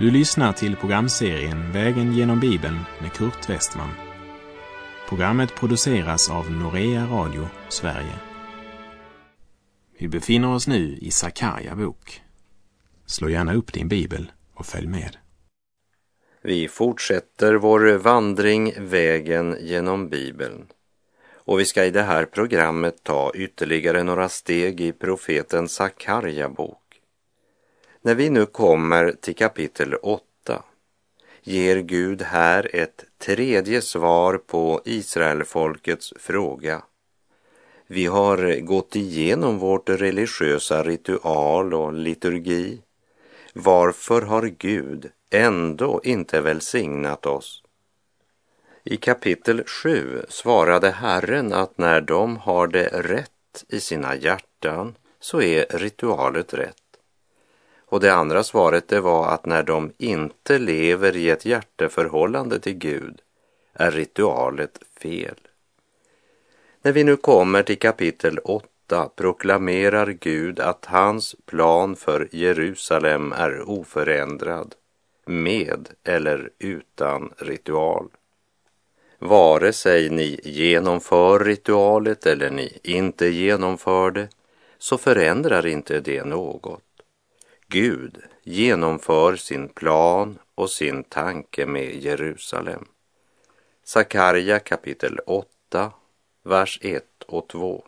Du lyssnar till programserien Vägen genom Bibeln med Kurt Westman. Programmet produceras av Norea Radio Sverige. Vi befinner oss nu i Sakarja bok. Slå gärna upp din bibel och följ med. Vi fortsätter vår vandring vägen genom Bibeln. Och vi ska i det här programmet ta ytterligare några steg i profeten Sakarja bok. När vi nu kommer till kapitel 8 ger Gud här ett tredje svar på Israelfolkets fråga. Vi har gått igenom vårt religiösa ritual och liturgi. Varför har Gud ändå inte välsignat oss? I kapitel 7 svarade Herren att när de har det rätt i sina hjärtan så är ritualet rätt. Och det andra svaret det var att när de inte lever i ett hjärteförhållande till Gud är ritualet fel. När vi nu kommer till kapitel 8 proklamerar Gud att hans plan för Jerusalem är oförändrad, med eller utan ritual. Vare sig ni genomför ritualet eller ni inte genomför det, så förändrar inte det något. Gud genomför sin plan och sin tanke med Jerusalem. Sakarja kapitel 8, vers 1 och 2.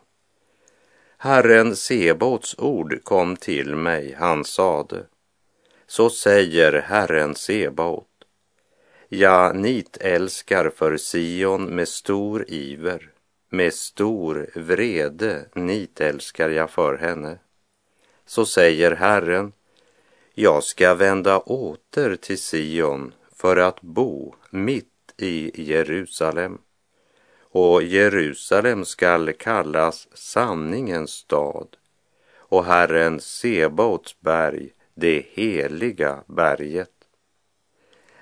Herren Sebaots ord kom till mig, han sade. Så säger Herren Sebaot. Jag nitälskar för Sion med stor iver, med stor vrede nitälskar jag för henne. Så säger Herren, jag ska vända åter till Sion för att bo mitt i Jerusalem. Och Jerusalem skall kallas sanningens stad och Herren Sebaots berg, det heliga berget.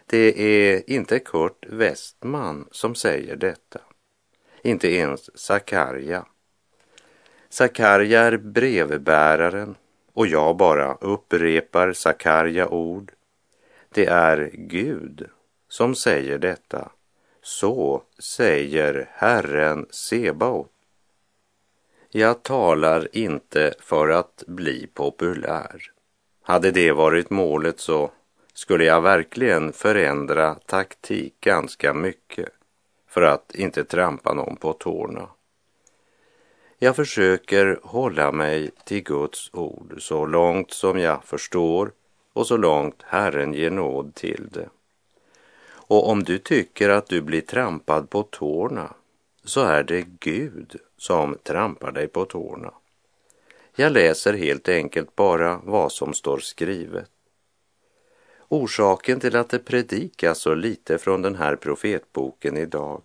Det är inte Kurt Westman som säger detta, inte ens Sakarja. Sakarja är brevbäraren och jag bara upprepar Sakarja ord. Det är Gud som säger detta. Så säger Herren Sebaot. Jag talar inte för att bli populär. Hade det varit målet så skulle jag verkligen förändra taktik ganska mycket för att inte trampa någon på tårna. Jag försöker hålla mig till Guds ord så långt som jag förstår och så långt Herren ger nåd till det. Och om du tycker att du blir trampad på tårna så är det Gud som trampar dig på tårna. Jag läser helt enkelt bara vad som står skrivet. Orsaken till att det predikas så lite från den här profetboken idag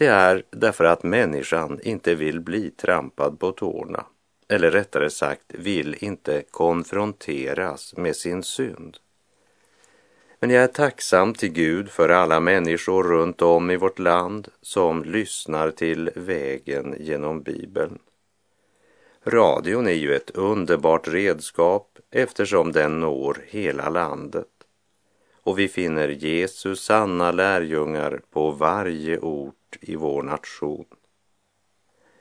det är därför att människan inte vill bli trampad på tårna. Eller rättare sagt vill inte konfronteras med sin synd. Men jag är tacksam till Gud för alla människor runt om i vårt land som lyssnar till vägen genom Bibeln. Radion är ju ett underbart redskap eftersom den når hela landet. Och vi finner Jesus sanna lärjungar på varje ort i vår nation.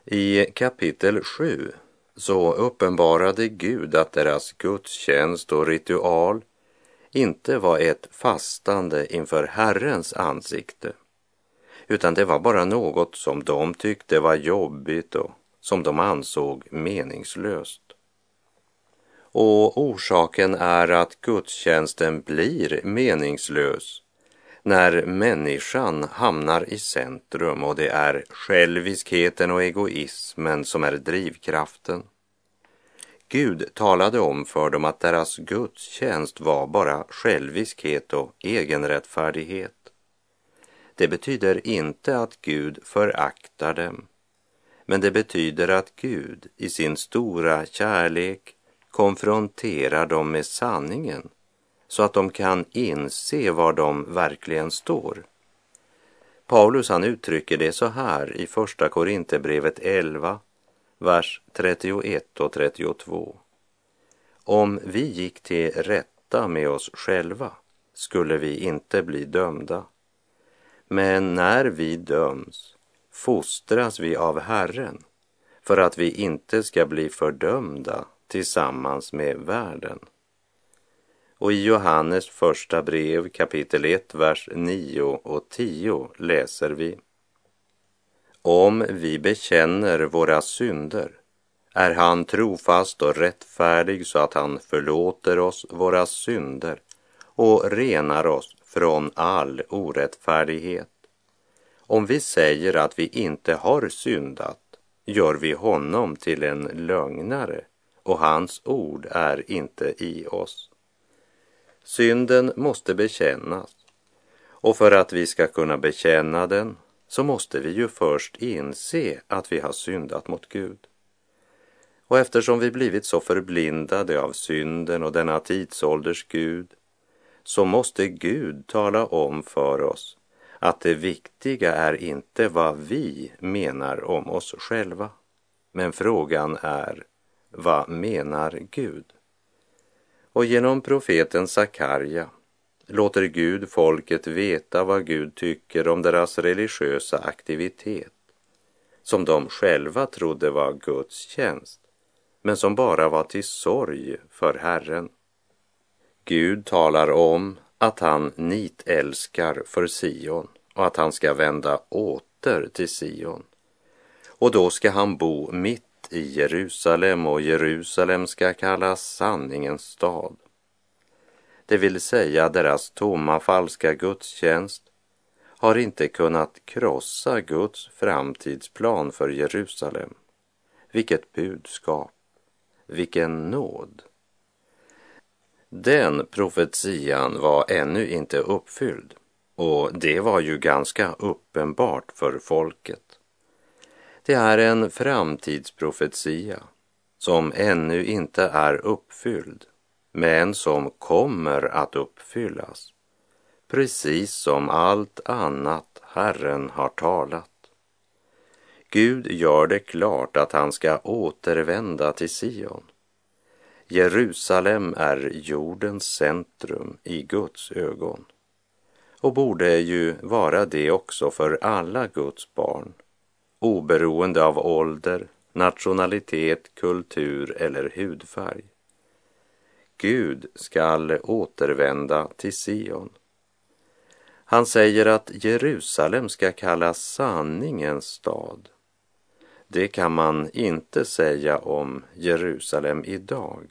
I kapitel 7 så uppenbarade Gud att deras gudstjänst och ritual inte var ett fastande inför Herrens ansikte, utan det var bara något som de tyckte var jobbigt och som de ansåg meningslöst. Och orsaken är att gudstjänsten blir meningslös när människan hamnar i centrum och det är själviskheten och egoismen som är drivkraften. Gud talade om för dem att deras gudstjänst var bara själviskhet och egenrättfärdighet. Det betyder inte att Gud föraktar dem, men det betyder att Gud i sin stora kärlek konfronterar dem med sanningen så att de kan inse var de verkligen står. Paulus han uttrycker det så här i Första Korinthierbrevet 11, vers 31 och 32. Om vi gick till rätta rätta med oss själva skulle vi inte bli dömda. Men när vi döms fostras vi av Herren för att vi inte ska bli fördömda tillsammans med världen. Och i Johannes första brev kapitel 1, vers 9 och 10 läser vi Om vi bekänner våra synder är han trofast och rättfärdig så att han förlåter oss våra synder och renar oss från all orättfärdighet. Om vi säger att vi inte har syndat gör vi honom till en lögnare och hans ord är inte i oss. Synden måste bekännas och för att vi ska kunna bekänna den så måste vi ju först inse att vi har syndat mot Gud. Och eftersom vi blivit så förblindade av synden och denna tidsålders Gud så måste Gud tala om för oss att det viktiga är inte vad vi menar om oss själva. Men frågan är, vad menar Gud? Och genom profeten Sakarja låter Gud folket veta vad Gud tycker om deras religiösa aktivitet, som de själva trodde var Guds tjänst, men som bara var till sorg för Herren. Gud talar om att han nitälskar för Sion och att han ska vända åter till Sion. Och då ska han bo mitt i Jerusalem och Jerusalem ska kallas sanningens stad. Det vill säga deras tomma falska gudstjänst har inte kunnat krossa Guds framtidsplan för Jerusalem. Vilket budskap, vilken nåd. Den profetian var ännu inte uppfylld och det var ju ganska uppenbart för folket. Det är en framtidsprofetia som ännu inte är uppfylld men som kommer att uppfyllas precis som allt annat Herren har talat. Gud gör det klart att han ska återvända till Sion. Jerusalem är jordens centrum i Guds ögon och borde ju vara det också för alla Guds barn, oberoende av ålder, nationalitet, kultur eller hudfärg. Gud skall återvända till Sion. Han säger att Jerusalem ska kallas sanningens stad. Det kan man inte säga om Jerusalem idag.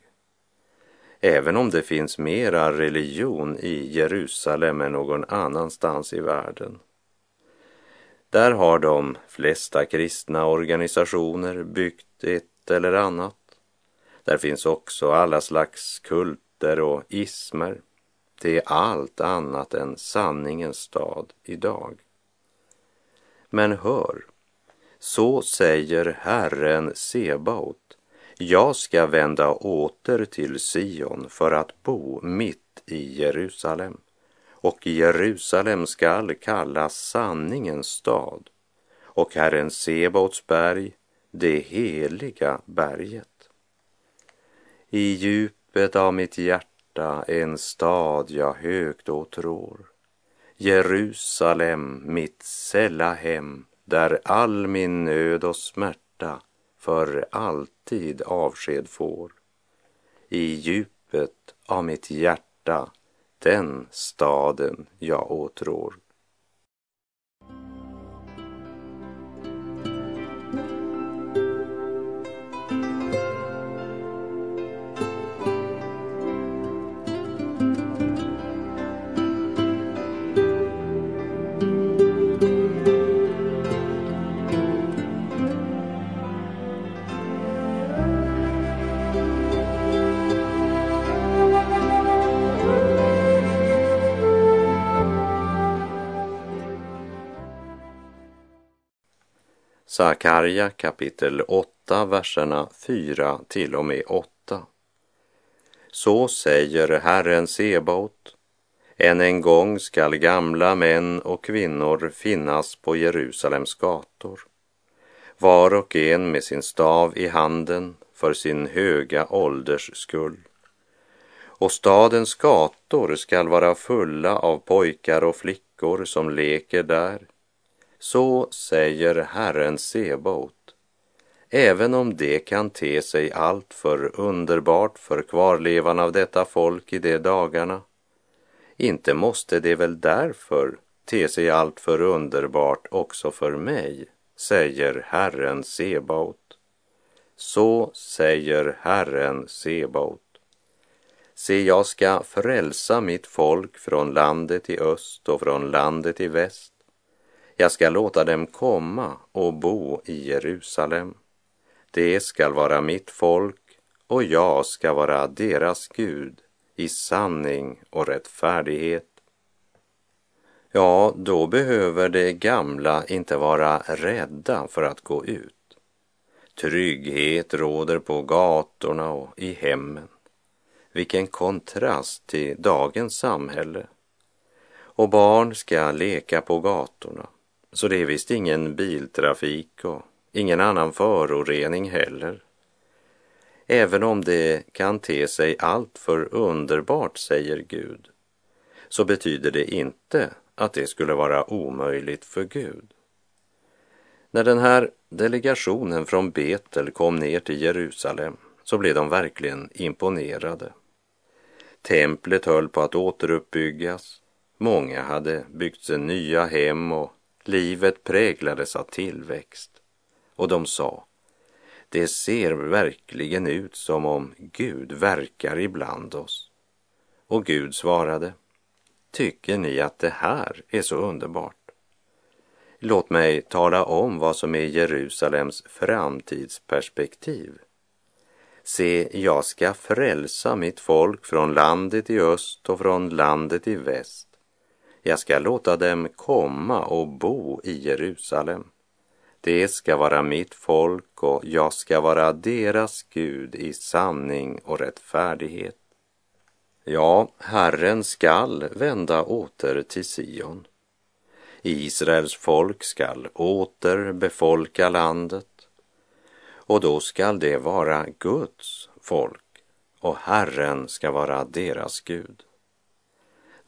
Även om det finns mera religion i Jerusalem än någon annanstans i världen. Där har de flesta kristna organisationer byggt ett eller annat. Där finns också alla slags kulter och ismer. Det är allt annat än sanningens stad idag. Men hör, så säger Herren Sebaot jag ska vända åter till Sion för att bo mitt i Jerusalem och Jerusalem skall kallas sanningens stad och Herren Sebaots berg, det heliga berget. I djupet av mitt hjärta en stad jag högt åtrår. Jerusalem, mitt sälla hem, där all min nöd och smärta för alltid avsked får. I djupet av mitt hjärta den staden jag åtrår. Sakarja kapitel 8, verserna 4 till och med 8. Så säger Herren Sebaot. Än en gång skall gamla män och kvinnor finnas på Jerusalems gator, var och en med sin stav i handen för sin höga ålders skull. och stadens gator skall vara fulla av pojkar och flickor som leker där. Så säger Herren Sebaot. Även om det kan te sig alltför underbart för kvarlevan av detta folk i de dagarna, inte måste det väl därför te sig alltför underbart också för mig, säger Herren Sebaot. Så säger Herren Sebaot. Se, jag ska frälsa mitt folk från landet i öst och från landet i väst. Jag ska låta dem komma och bo i Jerusalem. Det skall vara mitt folk och jag ska vara deras Gud i sanning och rättfärdighet. Ja, då behöver de gamla inte vara rädda för att gå ut. Trygghet råder på gatorna och i hemmen. Vilken kontrast till dagens samhälle. Och barn ska leka på gatorna, så det är visst ingen biltrafik och ingen annan förorening heller. Även om det kan te sig alltför underbart, säger Gud, så betyder det inte att det skulle vara omöjligt för Gud. När den här delegationen från Betel kom ner till Jerusalem så blev de verkligen imponerade. Templet höll på att återuppbyggas. Många hade byggt sig nya hem och livet präglades av tillväxt. Och de sa, det ser verkligen ut som om Gud verkar ibland oss. Och Gud svarade, tycker ni att det här är så underbart? Låt mig tala om vad som är Jerusalems framtidsperspektiv. Se, jag ska frälsa mitt folk från landet i öst och från landet i väst. Jag ska låta dem komma och bo i Jerusalem. Det ska vara mitt folk och jag ska vara deras Gud i sanning och rättfärdighet. Ja, Herren skall vända åter till Sion. Israels folk skall åter befolka landet och då skall det vara Guds folk och Herren ska vara deras Gud.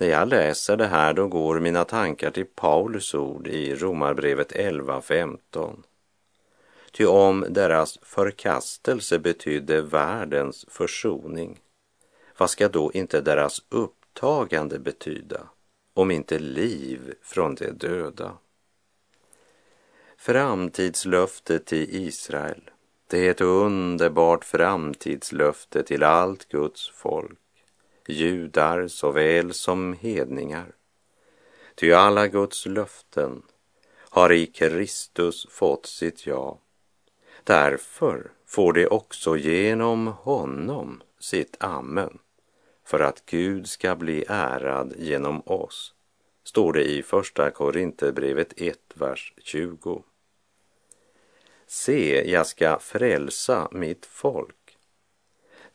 När jag läser det här då går mina tankar till Paulus ord i Romarbrevet 11.15. Ty om deras förkastelse betydde världens försoning, vad ska då inte deras upptagande betyda, om inte liv från de döda? Framtidslöftet till Israel det är ett underbart framtidslöfte till allt Guds folk, judar såväl som hedningar. Ty alla Guds löften har i Kristus fått sitt ja. Därför får de också genom honom sitt amen, för att Gud ska bli ärad genom oss, står det i Första Korinthierbrevet 1, vers 20. Se, jag ska frälsa mitt folk.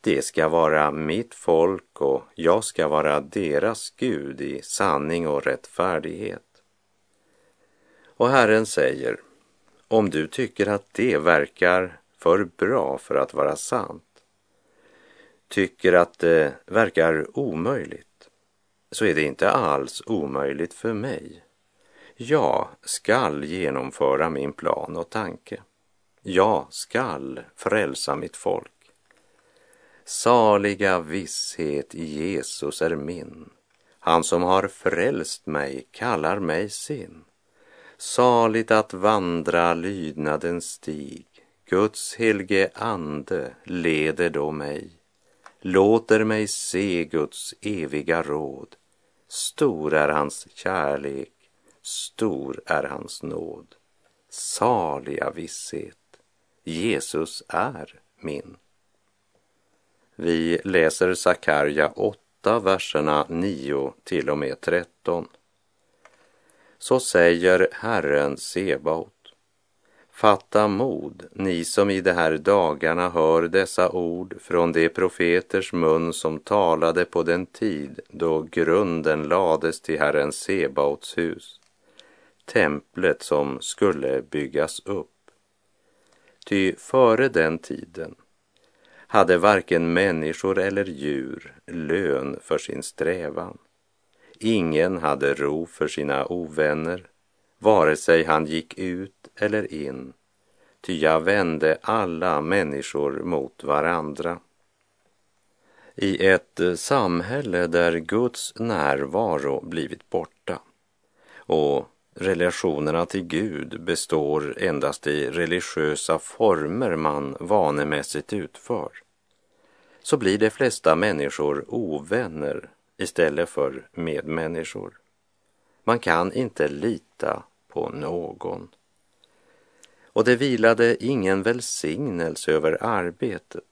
Det ska vara mitt folk och jag ska vara deras Gud i sanning och rättfärdighet. Och Herren säger, om du tycker att det verkar för bra för att vara sant, tycker att det verkar omöjligt, så är det inte alls omöjligt för mig. Jag skall genomföra min plan och tanke. Jag skall frälsa mitt folk. Saliga visshet i Jesus är min. Han som har frälst mig kallar mig sin. Saligt att vandra lydnadens stig. Guds helge ande leder då mig. Låter mig se Guds eviga råd. Stor är hans kärlek, stor är hans nåd. Saliga visshet. Jesus är min. Vi läser Sakarja 8, verserna 9 till och med 13. Så säger Herren Sebaot. Fatta mod, ni som i de här dagarna hör dessa ord från de profeters mun som talade på den tid då grunden lades till Herren Sebaots hus, templet som skulle byggas upp. Ty före den tiden hade varken människor eller djur lön för sin strävan. Ingen hade ro för sina ovänner, vare sig han gick ut eller in, ty jag vände alla människor mot varandra. I ett eh, samhälle där Guds närvaro blivit borta och relationerna till Gud består endast i religiösa former man vanemässigt utför, så blir de flesta människor ovänner istället för medmänniskor. Man kan inte lita på någon. Och det vilade ingen välsignelse över arbetet.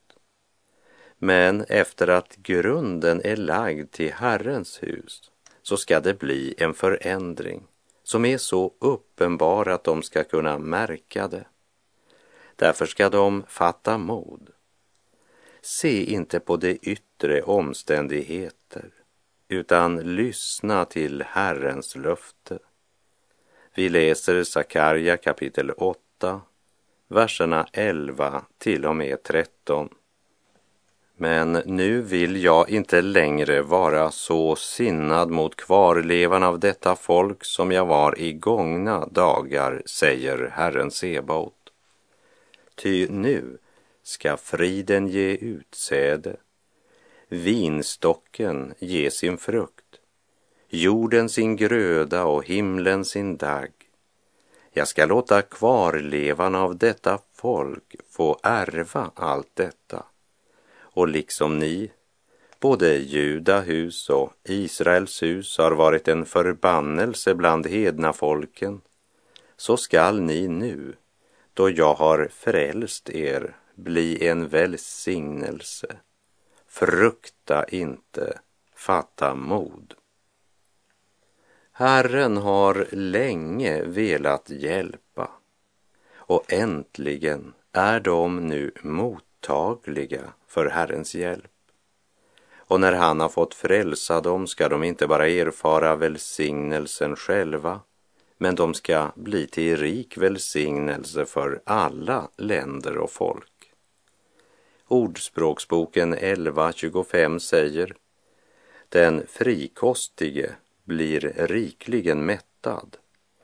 Men efter att grunden är lagd till Herrens hus så ska det bli en förändring som är så uppenbar att de ska kunna märka det. Därför ska de fatta mod. Se inte på de yttre omständigheter utan lyssna till Herrens löfte. Vi läser Sakarja kapitel 8, verserna 11 till och med 13. Men nu vill jag inte längre vara så sinnad mot kvarlevan av detta folk som jag var i gångna dagar, säger Herren Sebaot. Ty nu ska friden ge utsäde, vinstocken ge sin frukt, jorden sin gröda och himlen sin dagg. Jag ska låta kvarlevan av detta folk få ärva allt detta. Och liksom ni, både Judahus och Israels hus har varit en förbannelse bland hedna folken, så skall ni nu, då jag har frälst er, bli en välsignelse. Frukta inte, fatta mod. Herren har länge velat hjälpa och äntligen är de nu mottagliga för Herrens hjälp. Och när han har fått frälsa dem ska de inte bara erfara välsignelsen själva, men de ska bli till rik välsignelse för alla länder och folk. Ordspråksboken 11.25 säger Den frikostige blir rikligen mättad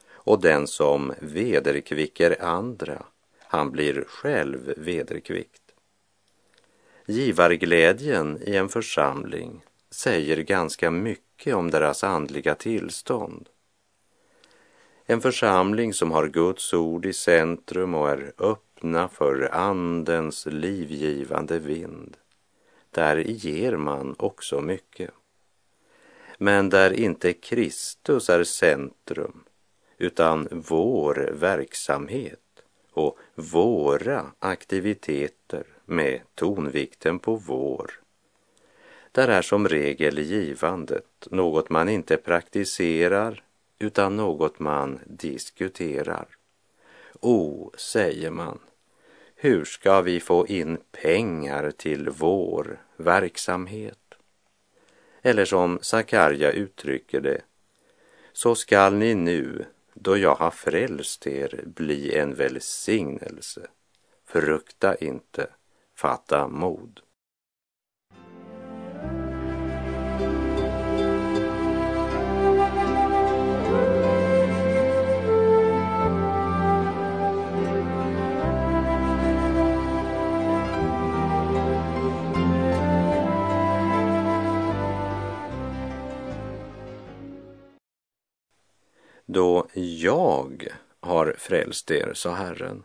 och den som vederkvicker andra, han blir själv vederkvickt. Givarglädjen i en församling säger ganska mycket om deras andliga tillstånd. En församling som har Guds ord i centrum och är öppna för Andens livgivande vind, där ger man också mycket. Men där inte Kristus är centrum, utan vår verksamhet och våra aktiviteter med tonvikten på vår. Där är som regel givandet något man inte praktiserar utan något man diskuterar. O, säger man, hur ska vi få in pengar till vår verksamhet? Eller som Sakarja uttrycker det, så skall ni nu, då jag har frälst er, bli en välsignelse. Frukta inte, fatta mod. Då jag har frälst er, sa Herren,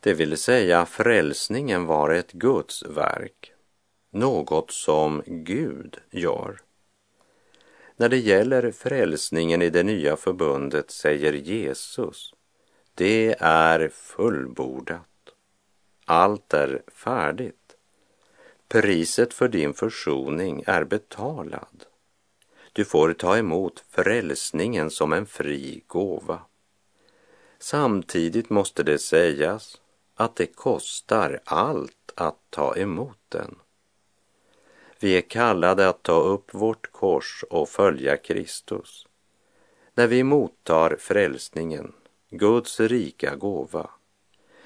det vill säga frälsningen var ett Guds verk, något som Gud gör. När det gäller frälsningen i det nya förbundet säger Jesus, det är fullbordat. Allt är färdigt. Priset för din försoning är betalad. Du får ta emot frälsningen som en fri gåva. Samtidigt måste det sägas att det kostar allt att ta emot den. Vi är kallade att ta upp vårt kors och följa Kristus. När vi mottar frälsningen, Guds rika gåva,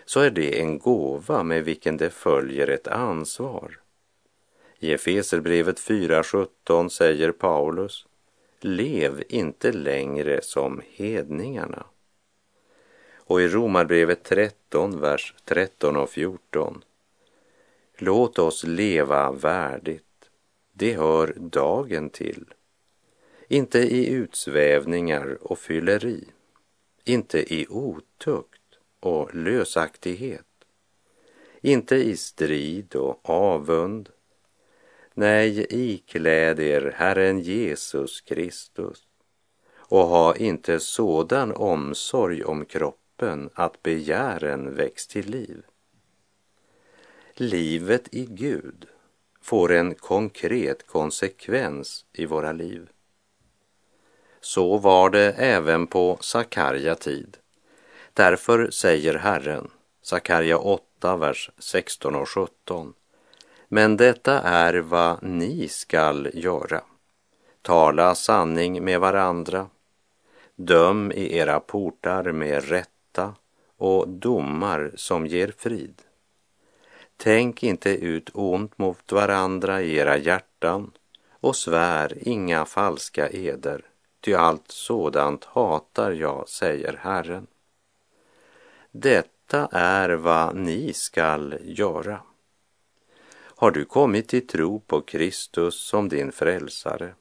så är det en gåva med vilken det följer ett ansvar. I Efeserbrevet 4.17 säger Paulus, lev inte längre som hedningarna. Och i Romarbrevet 13, vers 13 och 14. Låt oss leva värdigt, det hör dagen till. Inte i utsvävningar och fylleri, inte i otukt och lösaktighet, inte i strid och avund. Nej, ikläd er Herren Jesus Kristus och ha inte sådan omsorg om kroppen att begären väcks till liv. Livet i Gud får en konkret konsekvens i våra liv. Så var det även på Sakarja tid. Därför säger Herren, Sakarja 8, vers 16 och 17. Men detta är vad ni skall göra. Tala sanning med varandra. Döm i era portar med rätta och domar som ger frid. Tänk inte ut ont mot varandra i era hjärtan och svär inga falska eder, ty allt sådant hatar jag, säger Herren. Detta är vad ni skall göra. Har du kommit till tro på Kristus som din frälsare,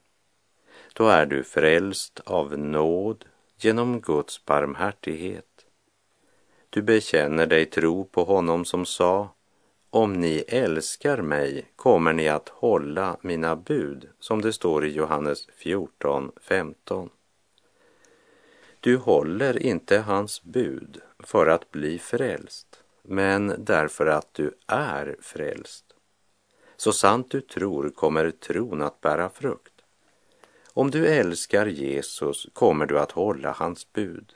då är du frälst av nåd genom Guds barmhärtighet. Du bekänner dig tro på honom som sa, om ni älskar mig kommer ni att hålla mina bud, som det står i Johannes 14, 15. Du håller inte hans bud för att bli frälst, men därför att du är frälst. Så sant du tror kommer tron att bära frukt. Om du älskar Jesus kommer du att hålla hans bud.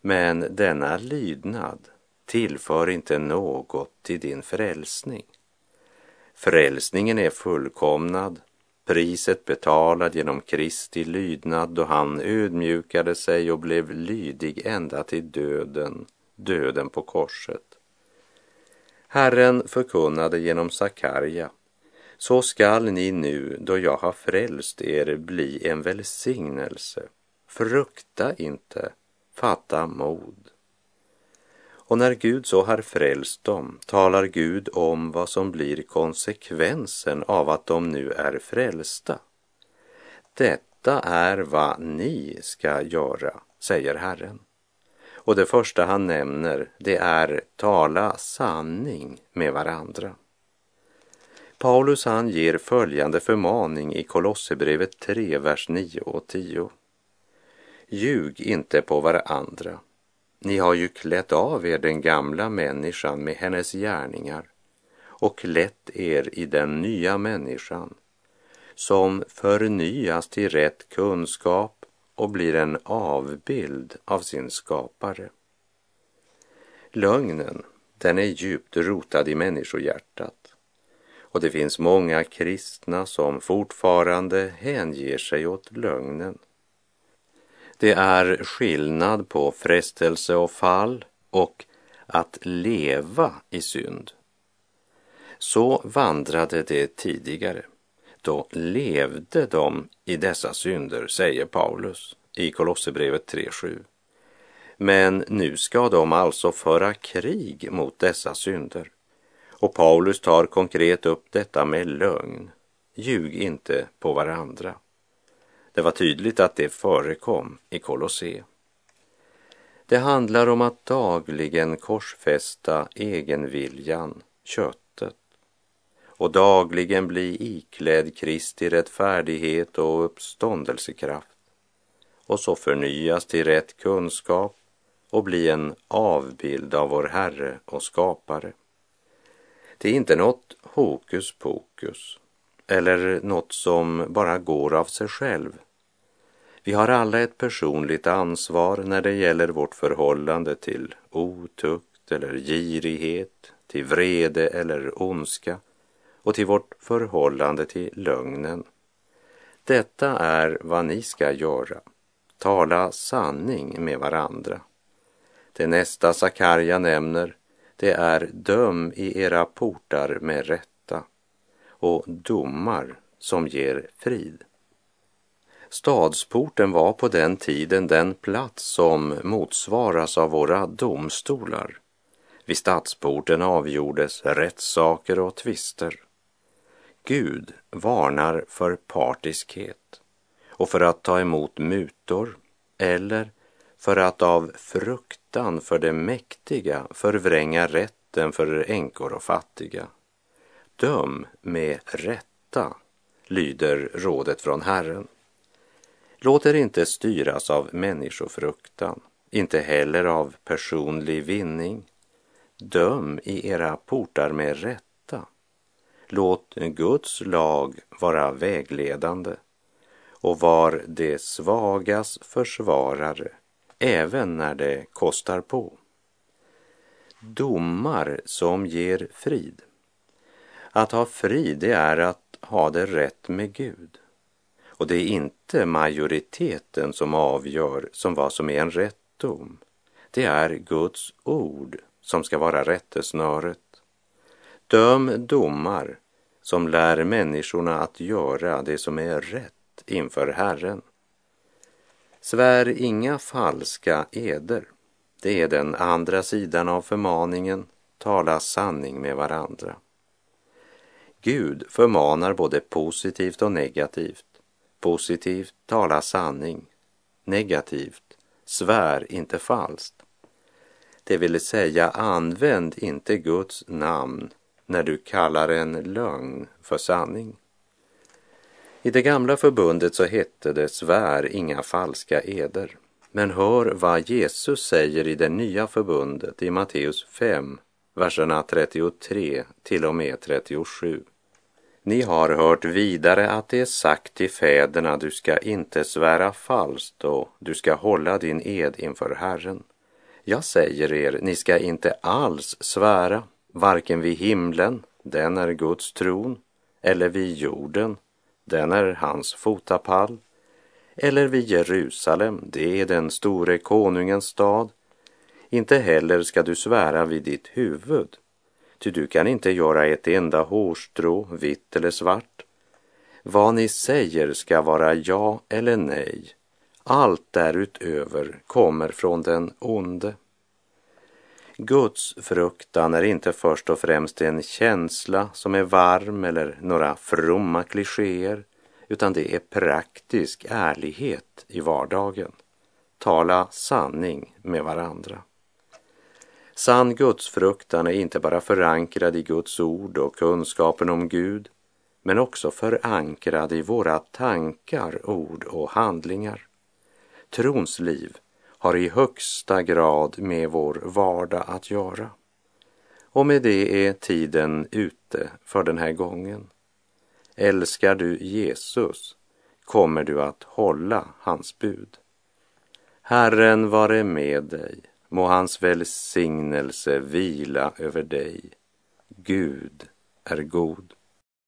Men denna lydnad tillför inte något till din frälsning. Frälsningen är fullkomnad priset betalad genom Kristi lydnad då han ödmjukade sig och blev lydig ända till döden, döden på korset. Herren förkunnade genom Sakarja, så skall ni nu då jag har frälst er bli en välsignelse. Frukta inte, fatta mod. Och när Gud så har frälst dem talar Gud om vad som blir konsekvensen av att de nu är frälsta. Detta är vad ni ska göra, säger Herren. Och det första han nämner, det är tala sanning med varandra. Paulus han ger följande förmaning i Kolosserbrevet 3, vers 9 och 10. Ljug inte på varandra ni har ju klätt av er den gamla människan med hennes gärningar och klätt er i den nya människan som förnyas till rätt kunskap och blir en avbild av sin skapare. Lögnen, den är djupt rotad i människohjärtat och det finns många kristna som fortfarande hänger sig åt lögnen det är skillnad på frestelse och fall och att leva i synd. Så vandrade det tidigare. Då levde de i dessa synder, säger Paulus i Kolosserbrevet 3.7. Men nu ska de alltså föra krig mot dessa synder. Och Paulus tar konkret upp detta med lögn. Ljug inte på varandra. Det var tydligt att det förekom i Kolosse. Det handlar om att dagligen korsfästa egenviljan, köttet, och dagligen bli iklädd Kristi rättfärdighet och uppståndelsekraft och så förnyas till rätt kunskap och bli en avbild av vår Herre och skapare. Det är inte något hokus pokus eller något som bara går av sig själv. Vi har alla ett personligt ansvar när det gäller vårt förhållande till otukt eller girighet, till vrede eller ondska och till vårt förhållande till lögnen. Detta är vad ni ska göra. Tala sanning med varandra. Det nästa Sakarja nämner, det är döm i era portar med rätta och domar som ger frid. Stadsporten var på den tiden den plats som motsvaras av våra domstolar. Vid stadsporten avgjordes rättssaker och tvister. Gud varnar för partiskhet och för att ta emot mutor eller för att av fruktan för det mäktiga förvränga rätten för änkor och fattiga. Döm med rätta, lyder rådet från Herren. Låt er inte styras av människofruktan, inte heller av personlig vinning. Döm i era portar med rätta. Låt Guds lag vara vägledande och var det svagas försvarare även när det kostar på. Domar som ger frid. Att ha frid, det är att ha det rätt med Gud. Och det är inte majoriteten som avgör som vad som är en rätt dom. Det är Guds ord som ska vara rättesnöret. Döm domar som lär människorna att göra det som är rätt inför Herren. Svär inga falska eder. Det är den andra sidan av förmaningen. Tala sanning med varandra. Gud förmanar både positivt och negativt. Positivt, tala sanning. Negativt, svär inte falskt. Det vill säga, använd inte Guds namn när du kallar en lögn för sanning. I det gamla förbundet så hette det svär inga falska eder. Men hör vad Jesus säger i det nya förbundet i Matteus 5, verserna 33 till och med 37. Ni har hört vidare att det är sagt till fäderna, du ska inte svära falskt och du ska hålla din ed inför Herren. Jag säger er, ni ska inte alls svära, varken vid himlen, den är Guds tron, eller vid jorden, den är hans fotapall, eller vid Jerusalem, det är den store konungens stad. Inte heller ska du svära vid ditt huvud, ty du kan inte göra ett enda hårstrå vitt eller svart. Vad ni säger ska vara ja eller nej. Allt därutöver kommer från den onde. Guds fruktan är inte först och främst en känsla som är varm eller några fromma klichéer, utan det är praktisk ärlighet i vardagen. Tala sanning med varandra. Sann gudsfruktan är inte bara förankrad i Guds ord och kunskapen om Gud, men också förankrad i våra tankar, ord och handlingar. Trons liv har i högsta grad med vår vardag att göra. Och med det är tiden ute för den här gången. Älskar du Jesus kommer du att hålla hans bud. Herren vare med dig Må hans välsignelse vila över dig. Gud är god.